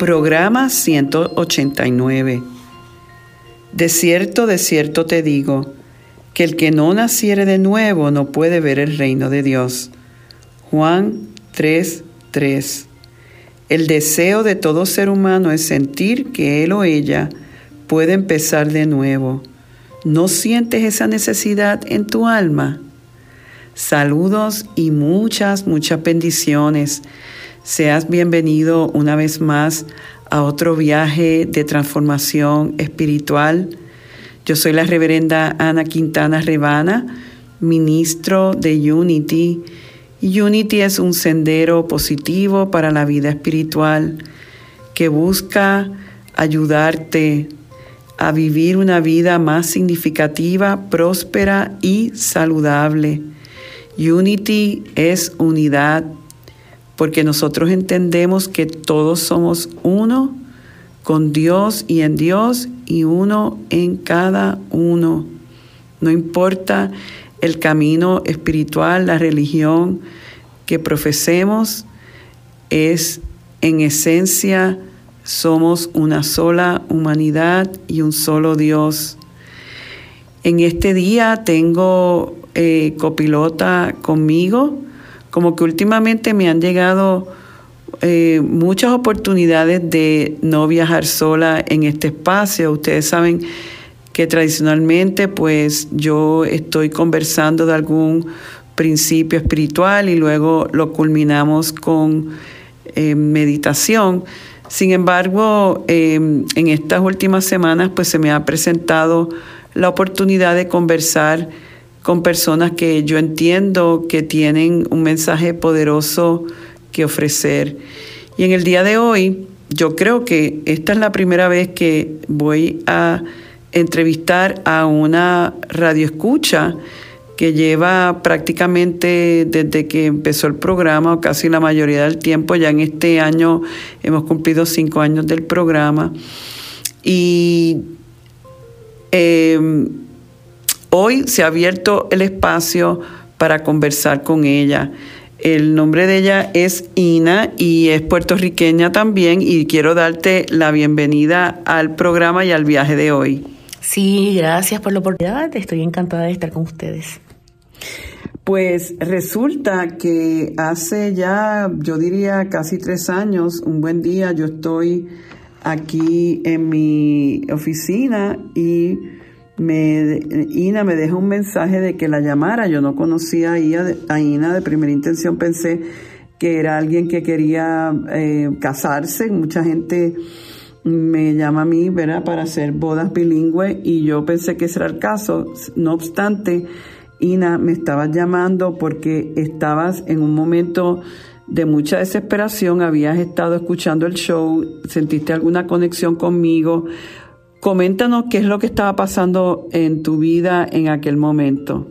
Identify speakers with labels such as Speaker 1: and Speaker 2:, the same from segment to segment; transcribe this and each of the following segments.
Speaker 1: Programa 189. De cierto, de cierto te digo, que el que no naciere de nuevo no puede ver el reino de Dios. Juan 3, 3. El deseo de todo ser humano es sentir que él o ella puede empezar de nuevo. ¿No sientes esa necesidad en tu alma? Saludos y muchas, muchas bendiciones. Seas bienvenido una vez más a otro viaje de transformación espiritual. Yo soy la reverenda Ana Quintana Rebana, ministro de Unity. Unity es un sendero positivo para la vida espiritual que busca ayudarte a vivir una vida más significativa, próspera y saludable. Unity es unidad porque nosotros entendemos que todos somos uno con Dios y en Dios y uno en cada uno. No importa el camino espiritual, la religión que profesemos, es en esencia somos una sola humanidad y un solo Dios. En este día tengo eh, copilota conmigo como que últimamente me han llegado eh, muchas oportunidades de no viajar sola en este espacio. Ustedes saben que tradicionalmente pues yo estoy conversando de algún principio espiritual y luego lo culminamos con eh, meditación. Sin embargo, em, en estas últimas semanas pues se me ha presentado la oportunidad de conversar con personas que yo entiendo que tienen un mensaje poderoso que ofrecer. Y en el día de hoy, yo creo que esta es la primera vez que voy a entrevistar a una radioescucha que lleva prácticamente desde que empezó el programa, o casi la mayoría del tiempo, ya en este año hemos cumplido cinco años del programa. Y eh, Hoy se ha abierto el espacio para conversar con ella. El nombre de ella es Ina y es puertorriqueña también y quiero darte la bienvenida al programa y al viaje de hoy.
Speaker 2: Sí, gracias por la oportunidad. Estoy encantada de estar con ustedes.
Speaker 1: Pues resulta que hace ya, yo diría, casi tres años, un buen día, yo estoy aquí en mi oficina y me, Ina me deja un mensaje de que la llamara. Yo no conocía a Ina de primera intención, pensé que era alguien que quería eh, casarse. Mucha gente me llama a mí, ¿verdad?, para hacer bodas bilingües y yo pensé que ese era el caso. No obstante, Ina, me estabas llamando porque estabas en un momento de mucha desesperación, habías estado escuchando el show, sentiste alguna conexión conmigo Coméntanos qué es lo que estaba pasando en tu vida en aquel momento.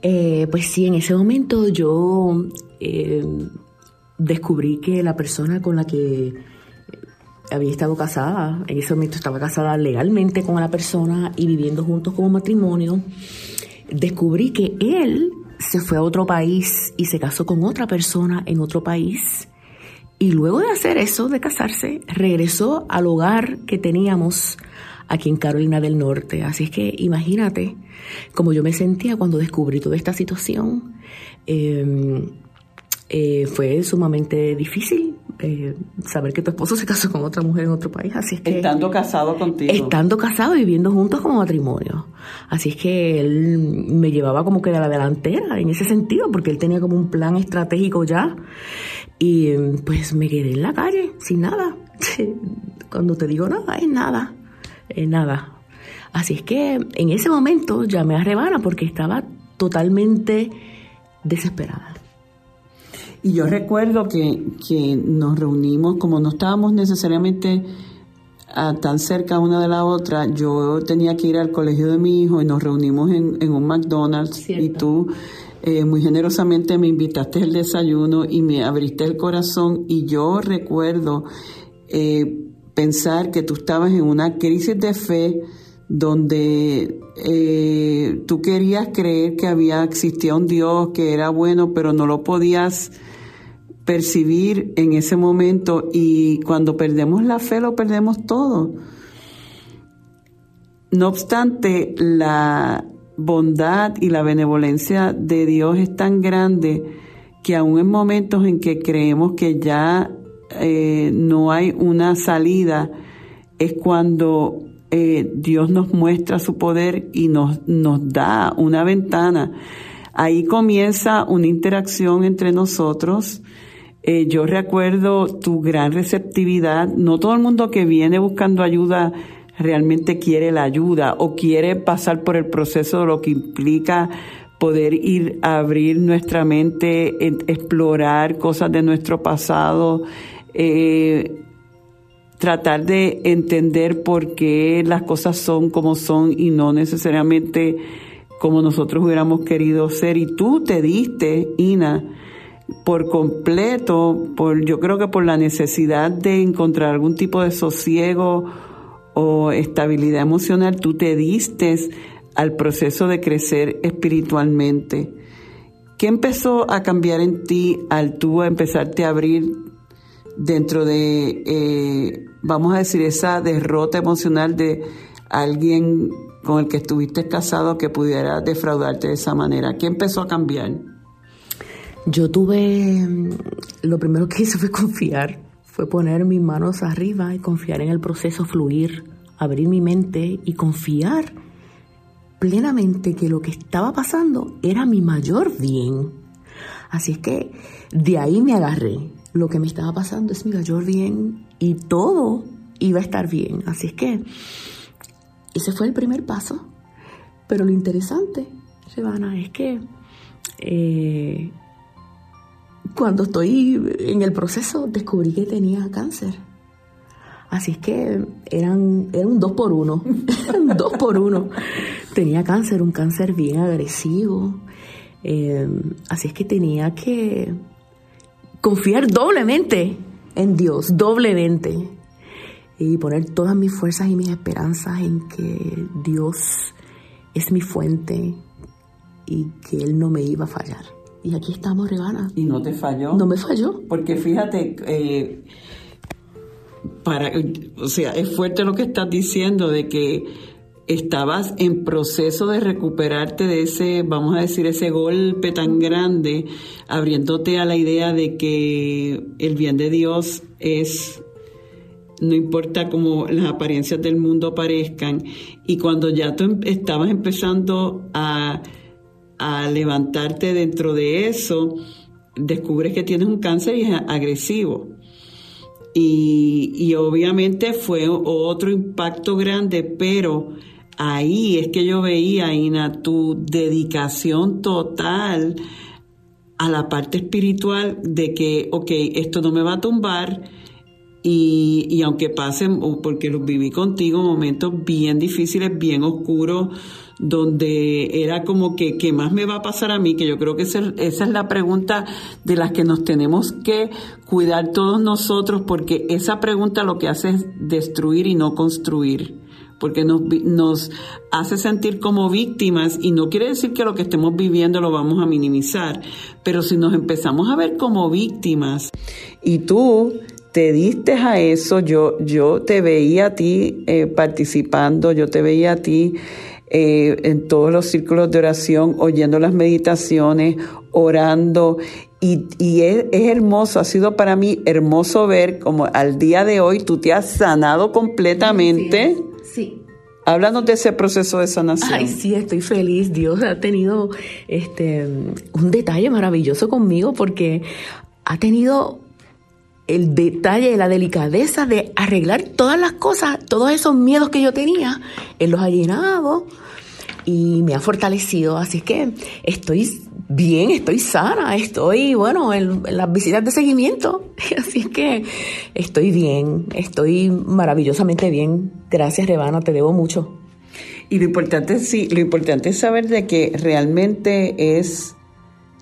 Speaker 2: Eh, pues sí, en ese momento yo eh, descubrí que la persona con la que había estado casada, en ese momento estaba casada legalmente con la persona y viviendo juntos como matrimonio, descubrí que él se fue a otro país y se casó con otra persona en otro país y luego de hacer eso, de casarse, regresó al hogar que teníamos aquí en Carolina del Norte. Así es que imagínate cómo yo me sentía cuando descubrí toda esta situación. Em, eh, fue sumamente difícil eh, saber que tu esposo se casó con otra mujer en otro país. Así es que,
Speaker 1: estando casado contigo.
Speaker 2: Estando casado y viviendo juntos como matrimonio. Así es que él me llevaba como que de la delantera en ese sentido, porque él tenía como un plan estratégico ya. Y pues me quedé en la calle, sin nada. Cuando te digo nada, es nada, es nada. Así es que en ese momento llamé a Rebana porque estaba totalmente desesperada.
Speaker 1: Y yo recuerdo que, que nos reunimos, como no estábamos necesariamente tan cerca una de la otra, yo tenía que ir al colegio de mi hijo y nos reunimos en, en un McDonald's y tú eh, muy generosamente me invitaste al desayuno y me abriste el corazón y yo recuerdo eh, pensar que tú estabas en una crisis de fe donde eh, tú querías creer que había existía un Dios que era bueno, pero no lo podías percibir en ese momento y cuando perdemos la fe lo perdemos todo. No obstante, la bondad y la benevolencia de Dios es tan grande que aún en momentos en que creemos que ya eh, no hay una salida, es cuando eh, Dios nos muestra su poder y nos, nos da una ventana. Ahí comienza una interacción entre nosotros. Eh, yo recuerdo tu gran receptividad. No todo el mundo que viene buscando ayuda realmente quiere la ayuda o quiere pasar por el proceso de lo que implica poder ir a abrir nuestra mente, explorar cosas de nuestro pasado, eh, tratar de entender por qué las cosas son como son y no necesariamente como nosotros hubiéramos querido ser. Y tú te diste, Ina, por completo, por, yo creo que por la necesidad de encontrar algún tipo de sosiego o estabilidad emocional, tú te diste al proceso de crecer espiritualmente. ¿Qué empezó a cambiar en ti al tú empezarte a abrir dentro de, eh, vamos a decir, esa derrota emocional de alguien con el que estuviste casado que pudiera defraudarte de esa manera? ¿Qué empezó a cambiar?
Speaker 2: Yo tuve, lo primero que hice fue confiar, fue poner mis manos arriba y confiar en el proceso, fluir, abrir mi mente y confiar plenamente que lo que estaba pasando era mi mayor bien. Así es que de ahí me agarré. Lo que me estaba pasando es mi mayor bien y todo iba a estar bien. Así es que ese fue el primer paso. Pero lo interesante, Sebana, es que eh, cuando estoy en el proceso descubrí que tenía cáncer. Así es que eran, un dos por uno, dos por uno. Tenía cáncer, un cáncer bien agresivo. Eh, así es que tenía que confiar doblemente en Dios, doblemente. Y poner todas mis fuerzas y mis esperanzas en que Dios es mi fuente y que Él no me iba a fallar. Y aquí estamos, Rebana.
Speaker 1: ¿Y no te falló?
Speaker 2: No me falló.
Speaker 1: Porque fíjate, eh, para, o sea, es fuerte lo que estás diciendo de que estabas en proceso de recuperarte de ese, vamos a decir, ese golpe tan grande, abriéndote a la idea de que el bien de Dios es, no importa cómo las apariencias del mundo parezcan, y cuando ya tú em, estabas empezando a, a levantarte dentro de eso, descubres que tienes un cáncer y es agresivo. Y, obviamente fue otro impacto grande, pero ahí es que yo veía, Ina, tu dedicación total a la parte espiritual de que, ok, esto no me va a tumbar y, y aunque pasen, porque los viví contigo, momentos bien difíciles, bien oscuros, donde era como que, ¿qué más me va a pasar a mí? Que yo creo que esa, esa es la pregunta de las que nos tenemos que cuidar todos nosotros, porque esa pregunta lo que hace es destruir y no construir porque nos, nos, hace sentir como víctimas y no quiere decir que lo que estemos viviendo lo vamos a minimizar, pero si nos empezamos a ver como víctimas y tú te diste a eso, yo, yo te veía a ti eh, participando, yo te veía a ti eh, en todos los círculos de oración, oyendo las meditaciones, orando. Y, y es, hermoso, ha sido para mí hermoso ver como al día de hoy tú te has sanado completamente.
Speaker 2: Sí.
Speaker 1: Háblanos de ese proceso de sanación.
Speaker 2: Ay, sí, estoy feliz. Dios ha tenido este un detalle maravilloso conmigo porque ha tenido el detalle, la delicadeza de arreglar todas las cosas, todos esos miedos que yo tenía, Él los ha llenado y me ha fortalecido. Así que estoy bien, estoy sana, estoy, bueno, en, las visitas de seguimiento. Así que estoy bien, estoy maravillosamente bien. Gracias, Rebana, te debo mucho.
Speaker 1: Y lo importante, sí, lo importante es saber de que realmente es,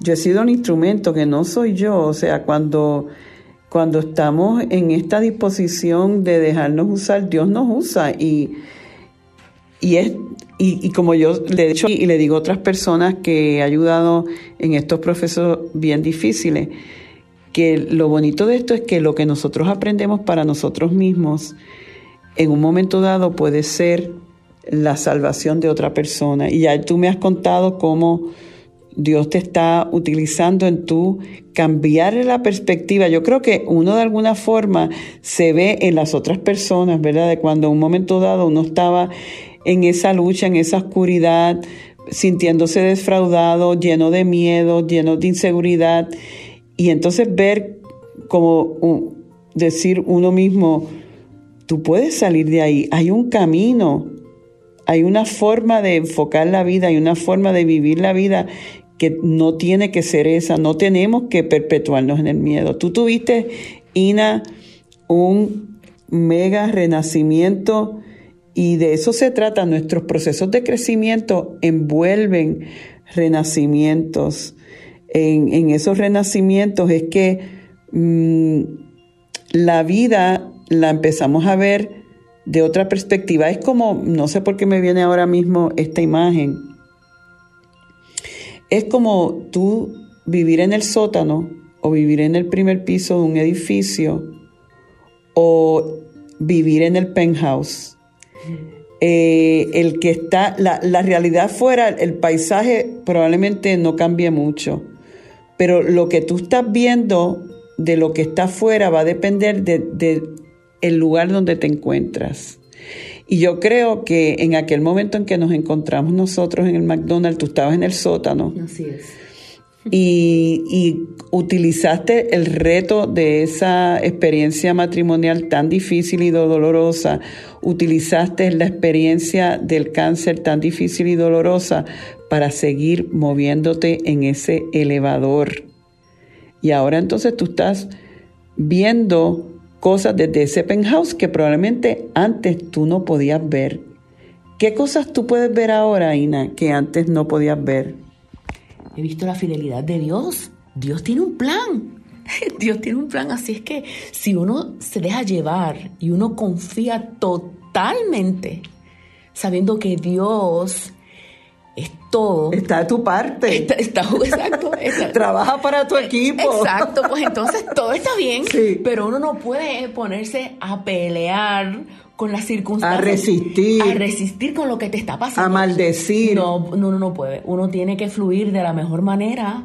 Speaker 1: yo he sido un instrumento que no soy yo, o sea, cuando cuando estamos en esta disposición de dejarnos usar, Dios nos usa y, y es y, como yo le he dicho y le digo a otras personas que he ayudado en estos procesos bien difíciles, que lo bonito de esto es que lo que nosotros aprendemos para nosotros mismos, en un momento dado puede ser la salvación de otra persona. Y ya tú me has contado cómo Dios te está utilizando en tu cambiar la perspectiva. Yo creo que uno de alguna forma se ve en las otras personas, ¿verdad? De cuando en un momento dado uno estaba en esa lucha, en esa oscuridad, sintiéndose defraudado, lleno de miedo, lleno de inseguridad. Y entonces ver como decir uno mismo, tú puedes salir de ahí, hay un camino, hay una forma de enfocar la vida, hay una forma de vivir la vida que no tiene que ser esa, no tenemos que perpetuarnos en el miedo. Tú tuviste, Ina, un mega renacimiento y de eso se trata. Nuestros procesos de crecimiento envuelven renacimientos. En, esos renacimientos es que mm, la vida la empezamos a ver de otra perspectiva. Es como, no sé por qué me viene ahora mismo esta imagen. Es como tú vivir en el sótano o vivir en el primer piso de un edificio o vivir en el penthouse eh, el que está, la, la, realidad fuera, el paisaje probablemente no cambie mucho, pero lo que tú estás viendo de lo que está afuera va a depender de, el lugar donde te encuentras. Y yo creo que en aquel momento en que nos encontramos nosotros en el McDonald's, tú estabas en el sótano.
Speaker 2: Así es
Speaker 1: y, utilizaste el reto de esa experiencia matrimonial tan difícil y dolorosa, utilizaste la experiencia del cáncer tan difícil y dolorosa para seguir moviéndote en ese elevador. Y ahora entonces tú estás viendo cosas desde ese penthouse que probablemente antes tú no podías ver. ¿Qué cosas tú puedes ver ahora, Ina, que antes no podías ver?
Speaker 2: he visto la fidelidad de Dios. Dios tiene un plan. Dios tiene un plan, así es que si uno se deja llevar y uno confía totalmente, sabiendo que Dios es todo.
Speaker 1: Está de tu parte.
Speaker 2: Está, exacto.
Speaker 1: Trabaja para tu equipo.
Speaker 2: Exacto, pues entonces todo está bien, pero uno no puede ponerse a pelear con las circunstancias.
Speaker 1: A resistir.
Speaker 2: A resistir con lo que te está pasando.
Speaker 1: A maldecir.
Speaker 2: No, no, no, puede. Uno tiene que fluir de la mejor manera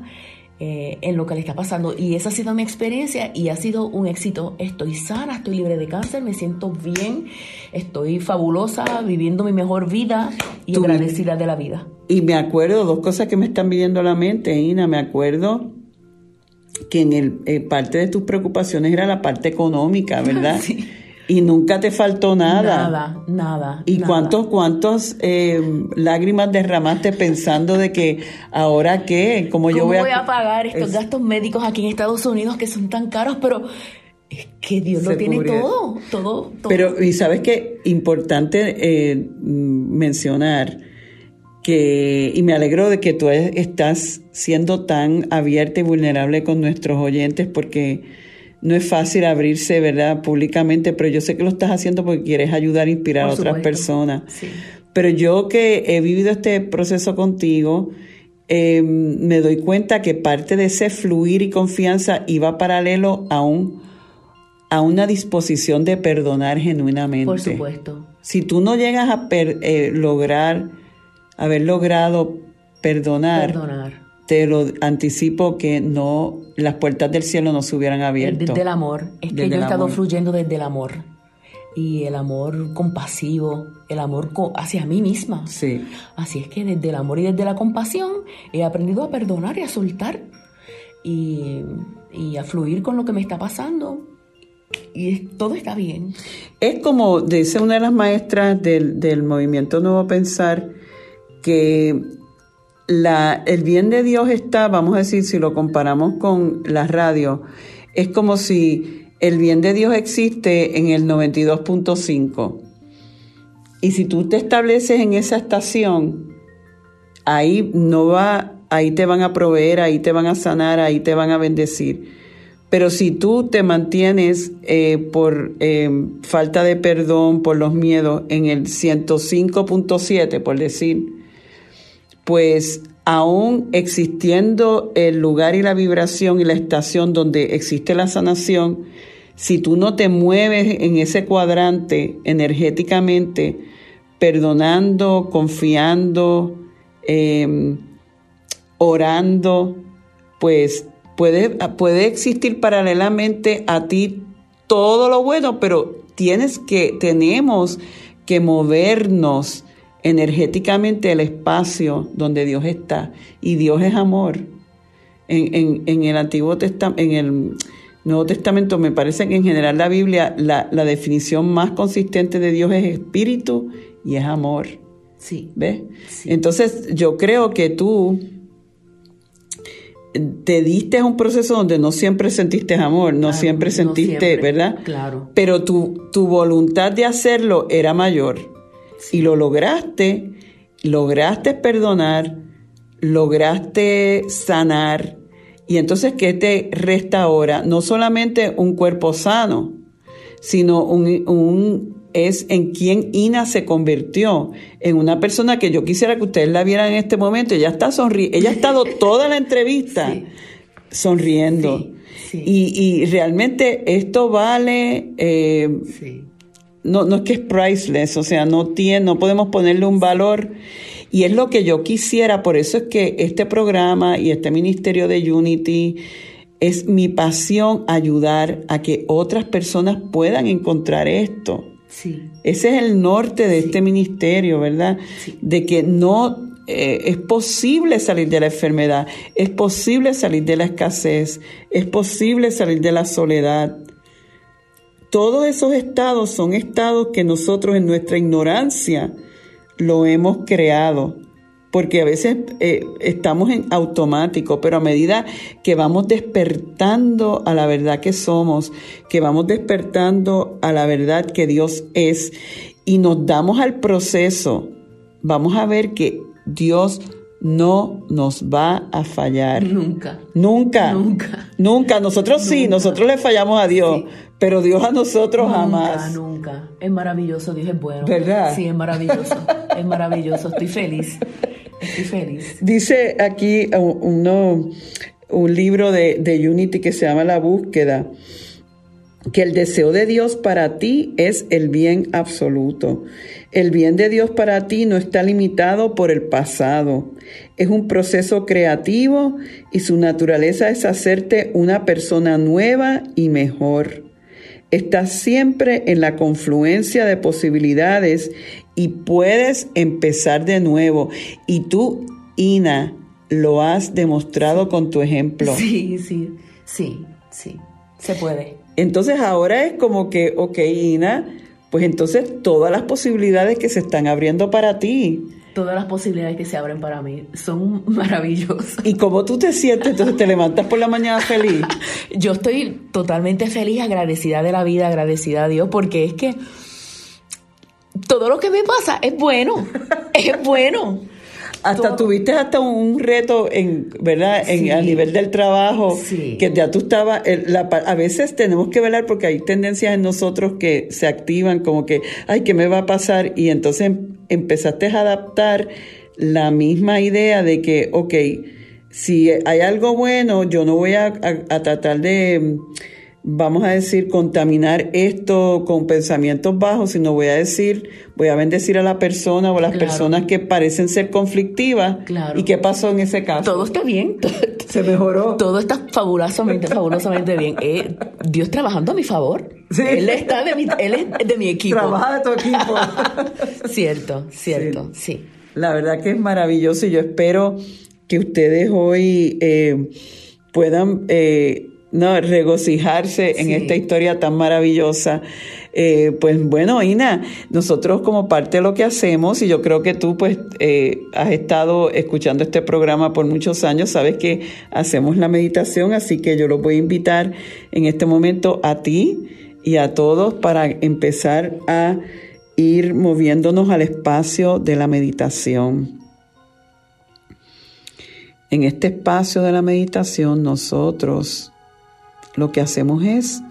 Speaker 2: eh, en lo que le está pasando. Y esa ha sido mi experiencia y ha sido un éxito. Estoy sana, estoy libre de cáncer, me siento bien, estoy fabulosa, viviendo mi mejor vida y agradecida de la vida.
Speaker 1: Y me acuerdo, dos cosas que me están viniendo a la mente, Ina, me acuerdo que en el, eh, parte de tus preocupaciones era la parte económica, ¿verdad? sí. Y nunca te faltó nada.
Speaker 2: Nada, nada.
Speaker 1: ¿Y cuántos, cuántos eh, lágrimas derramaste pensando de que ahora qué?
Speaker 2: Como yo voy a, pagar estos gastos médicos aquí en Estados Unidos que son tan caros? Pero es que Dios lo tiene todo, todo, todo.
Speaker 1: Pero, y sabes que importante eh, mencionar que, y me alegro de que tú estás siendo tan abierta y vulnerable con nuestros oyentes porque no es fácil abrirse, ¿verdad?, públicamente, pero yo sé que lo estás haciendo porque quieres ayudar a inspirar a otras personas. Pero yo que he vivido este proceso contigo, em, me doy cuenta que parte de ese fluir y confianza iba paralelo a, un, a una disposición de perdonar genuinamente.
Speaker 2: Por supuesto.
Speaker 1: Si tú no llegas a eh, lograr, haber logrado perdonar,
Speaker 2: perdonar
Speaker 1: te lo anticipo que no las puertas del cielo no se hubieran abierto.
Speaker 2: Desde el amor. Es que yo he estado fluyendo desde el amor. Y el amor compasivo, el amor hacia mí misma.
Speaker 1: Sí.
Speaker 2: Así es que desde el amor y desde la compasión he aprendido a perdonar y a soltar. Y, a fluir con lo que me está pasando. Y todo está bien.
Speaker 1: Es como dice una de las maestras del, del movimiento Nuevo Pensar, que el bien de Dios está, vamos a decir, si lo comparamos con la radio, es como si el bien de Dios existe en el 92.5. Y si tú te estableces en esa estación, ahí no va, ahí te van a proveer, ahí te van a sanar, ahí te van a bendecir. Pero si tú te mantienes eh, por eh, falta de perdón, por los miedos, en el 105.7, por decir, pues aún existiendo el lugar y la vibración y la estación donde existe la sanación, si tú no te mueves en ese cuadrante energéticamente, perdonando, confiando, em, orando, pues puede, puede existir paralelamente a ti todo lo bueno, pero tienes que, tenemos que movernos energéticamente el espacio donde Dios está. Y Dios es amor. En, en, el Antiguo Testamento, en el Nuevo Testamento, me parece que en general la Biblia, la, la, definición más consistente de Dios es espíritu y es amor.
Speaker 2: Sí.
Speaker 1: ¿Ves? Entonces, yo creo que tú te diste un proceso donde no siempre sentiste amor, no siempre sentiste, ¿verdad?
Speaker 2: Claro.
Speaker 1: Pero tu, tu voluntad de hacerlo era mayor. Y lo lograste, lograste perdonar, lograste sanar. Y entonces, ¿qué te resta ahora? No solamente un cuerpo sano, sino un, un es en quien Ina se convirtió, en una persona que yo quisiera que ustedes la vieran en este momento. Ella está sonriendo, ella ha estado toda la entrevista sonriendo. Y, realmente esto vale, eh, no, no es que es priceless, o sea, no, tiene, no podemos ponerle un valor. Y es lo que yo quisiera, por eso es que este programa y este ministerio de Unity es mi pasión ayudar a que otras personas puedan encontrar esto. Ese es el norte de este ministerio, ¿verdad? De que no eh, es posible salir de la enfermedad, es posible salir de la escasez, es posible salir de la soledad. Todos esos estados son estados que nosotros en nuestra ignorancia lo hemos creado porque a veces eh, estamos en automático, pero a medida que vamos despertando a la verdad que somos, que vamos despertando a la verdad que Dios es y nos damos al proceso, vamos a ver que Dios no nos va a fallar.
Speaker 2: Nunca.
Speaker 1: Nunca.
Speaker 2: Nunca.
Speaker 1: Nunca. Nosotros sí, nosotros le fallamos a Dios, pero Dios a nosotros jamás.
Speaker 2: Nunca, nunca. Es maravilloso, Dios es bueno.
Speaker 1: ¿Verdad?
Speaker 2: Sí, es maravilloso. es maravilloso. Estoy feliz. Estoy feliz.
Speaker 1: Dice aquí uno, un libro de, de Unity que se llama La búsqueda que el deseo de Dios para ti es el bien absoluto. El bien de Dios para ti no está limitado por el pasado. Es un proceso creativo y su naturaleza es hacerte una persona nueva y mejor. Estás siempre en la confluencia de posibilidades y puedes empezar de nuevo. Y tú, Ina, lo has demostrado con tu ejemplo.
Speaker 2: Sí, sí, sí, sí, se puede.
Speaker 1: Entonces ahora es como que, ok, Ina, pues entonces todas las posibilidades que se están abriendo para ti.
Speaker 2: Todas las posibilidades que se abren para mí son maravillosas.
Speaker 1: ¿Y cómo tú te sientes? Entonces te levantas por la mañana feliz.
Speaker 2: Yo estoy totalmente feliz, agradecida de la vida, agradecida a Dios, porque es que todo lo que me pasa es bueno, es bueno.
Speaker 1: Hasta tuviste hasta un reto en, ¿verdad? En, a nivel del trabajo, que ya tú estabas, a veces tenemos que velar porque hay tendencias en nosotros que se activan como que, ay, ¿qué me va a pasar? Y entonces em, empezaste a adaptar la misma idea de que, ok, si hay algo bueno, yo no voy a tratar de vamos a decir, contaminar esto con pensamientos bajos, sino voy a decir, voy a bendecir a la persona o a las personas que parecen ser conflictivas. ¿Y qué pasó en ese caso?
Speaker 2: Todo está bien.
Speaker 1: Se mejoró.
Speaker 2: Todo está fabulosamente, fabulosamente bien. Eh, Dios trabajando a mi favor. Él está de mi, él es de mi equipo.
Speaker 1: Trabaja de tu equipo.
Speaker 2: cierto, cierto, sí.
Speaker 1: La verdad que es maravilloso y yo espero que ustedes hoy eh, puedan eh, no, regocijarse en esta historia tan maravillosa. Eh, pues bueno, Ina, nosotros como parte de lo que hacemos, y yo creo que tú pues eh, has estado escuchando este programa por muchos años, sabes que hacemos la meditación, así que yo los voy a invitar en este momento a ti y a todos para empezar a ir moviéndonos al espacio de la meditación. En este espacio de la meditación nosotros lo que hacemos es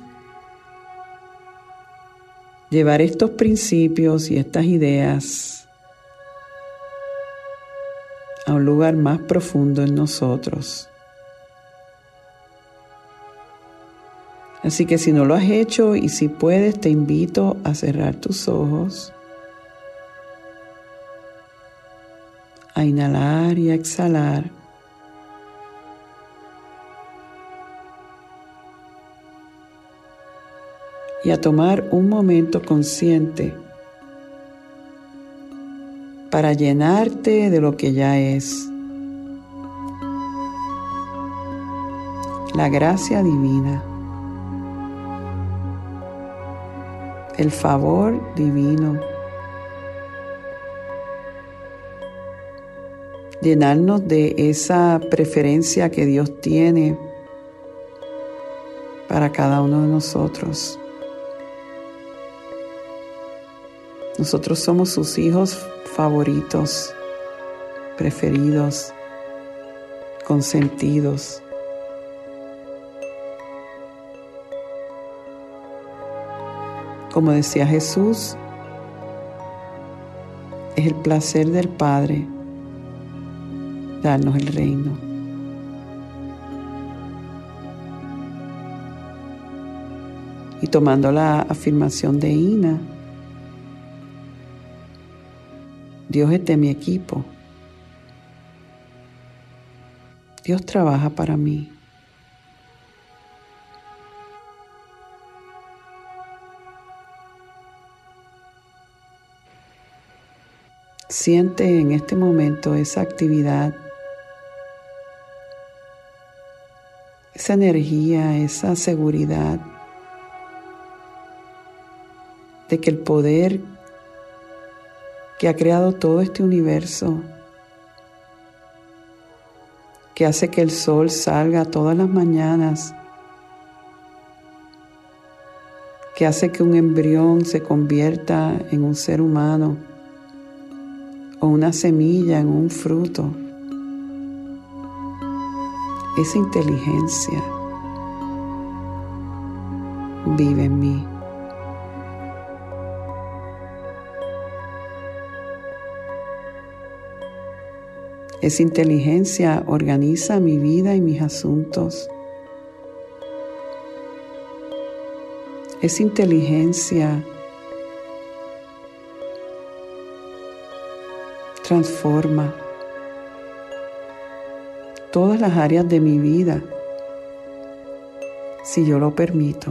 Speaker 1: llevar estos principios y estas ideas a un lugar más profundo en nosotros. Así que si no lo has hecho y si puedes, te invito a cerrar tus ojos, a inhalar y a exhalar. Y a tomar un momento consciente para llenarte de lo que ya es. La gracia divina. El favor divino. Llenarnos de esa preferencia que Dios tiene para cada uno de nosotros. Nosotros somos sus hijos favoritos, preferidos, consentidos. Como decía Jesús, es el placer del Padre darnos el reino. Y tomando la afirmación de Ina, Dios es de mi equipo. Dios trabaja para mí. Siente en este momento esa actividad, esa energía, esa seguridad de que el poder que ha creado todo este universo, que hace que el sol salga todas las mañanas, que hace que un embrión se convierta en un ser humano o una semilla en un fruto. Esa inteligencia vive en mí. Esa inteligencia organiza mi vida y mis asuntos. Esa inteligencia transforma todas las áreas de mi vida si yo lo permito.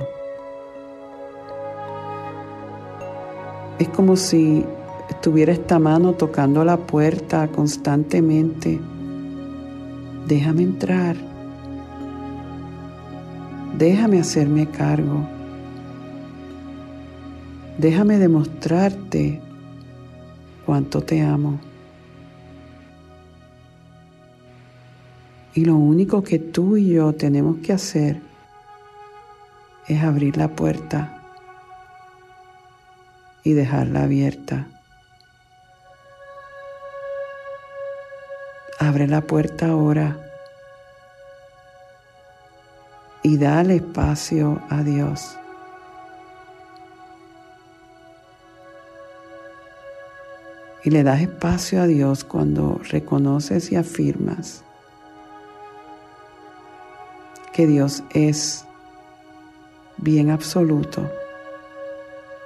Speaker 1: Es como si tuviera esta mano tocando la puerta constantemente, déjame entrar, déjame hacerme cargo, déjame demostrarte cuánto te amo. Y lo único que tú y yo tenemos que hacer es abrir la puerta y dejarla abierta. Abre la puerta ahora y dale espacio a Dios. Y le das espacio a Dios cuando reconoces y afirmas que Dios es bien absoluto,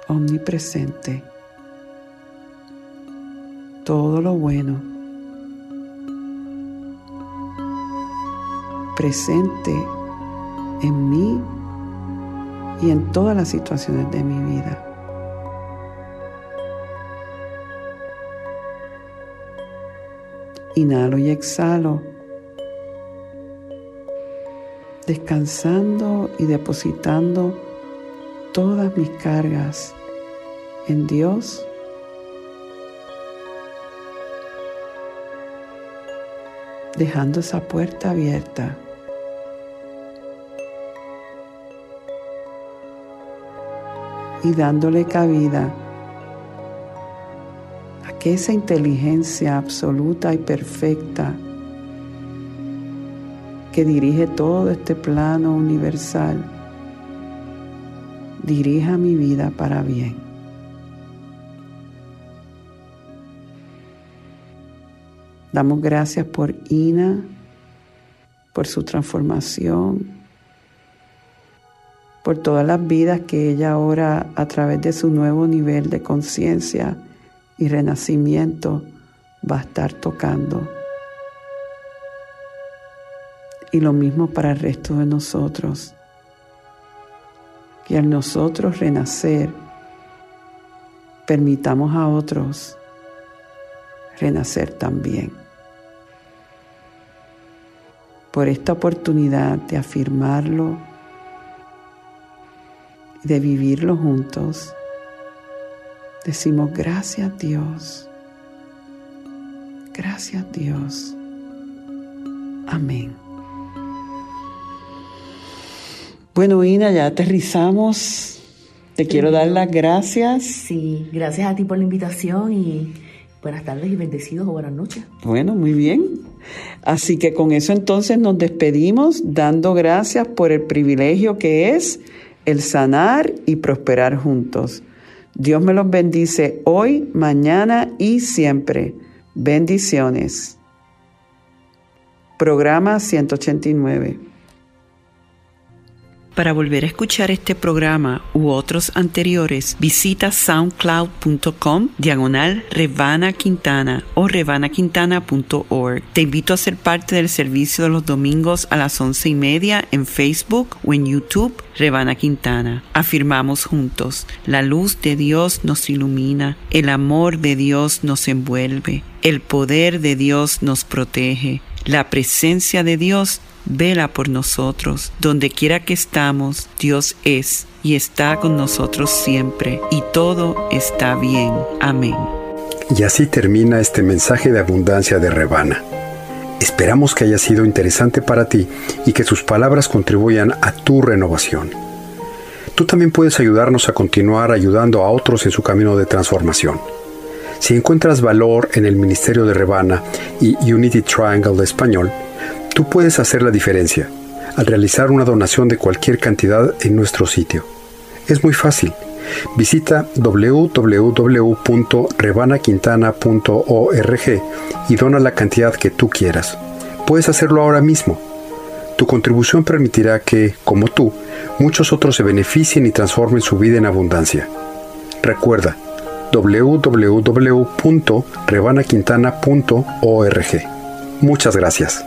Speaker 1: omnipresente, todo lo bueno presente en mí y en todas las situaciones de mi vida. Inhalo y exhalo, descansando y depositando todas mis cargas en Dios dejando esa puerta abierta y dándole cabida a que esa inteligencia absoluta y perfecta que dirige todo este plano universal, dirija mi vida para bien. Damos gracias por Ina, por su transformación, por todas las vidas que ella ahora a través de su nuevo nivel de conciencia y renacimiento va a estar tocando. Y lo mismo para el resto de nosotros, que al nosotros renacer, permitamos a otros renacer también. Por esta oportunidad de afirmarlo de vivirlo juntos, decimos gracias Dios, gracias Dios. Amén. Bueno, Ina, ya aterrizamos. Te quiero dar las gracias.
Speaker 2: Sí, gracias a ti por la invitación y buenas tardes y bendecidos o buenas noches.
Speaker 1: Bueno, muy bien. Así que con eso entonces nos despedimos dando gracias por el privilegio que es el sanar y prosperar juntos. Dios me los bendice hoy, mañana y siempre. Bendiciones. Programa 189. Para volver a escuchar este programa u otros anteriores, visita soundcloud.com diagonal Revana Quintana o revanaquintana.org. Te invito a ser parte del servicio de los domingos a las once y media en Facebook o en YouTube Revana Quintana. Afirmamos juntos, la luz de Dios nos ilumina, el amor de Dios nos envuelve, el poder de Dios nos protege, la presencia de Dios vela por nosotros. Donde quiera que estamos, Dios es y está con nosotros siempre, y todo está bien. Amén.
Speaker 3: Y así termina este mensaje de abundancia de Rebana. Esperamos que haya sido interesante para ti y que sus palabras contribuyan a tu renovación. Tú también puedes ayudarnos a continuar ayudando a otros en su camino de transformación. Si encuentras valor en el Ministerio de Rebana y Unity Triangle de Español, Tú puedes hacer la diferencia al realizar una donación de cualquier cantidad en nuestro sitio. Es muy fácil. Visita www.rebanaquintana.org y dona la cantidad que tú quieras. Puedes hacerlo ahora mismo. Tu contribución permitirá que, como tú, muchos otros se beneficien y transformen su vida en abundancia. Recuerda www.rebanaquintana.org. Muchas gracias.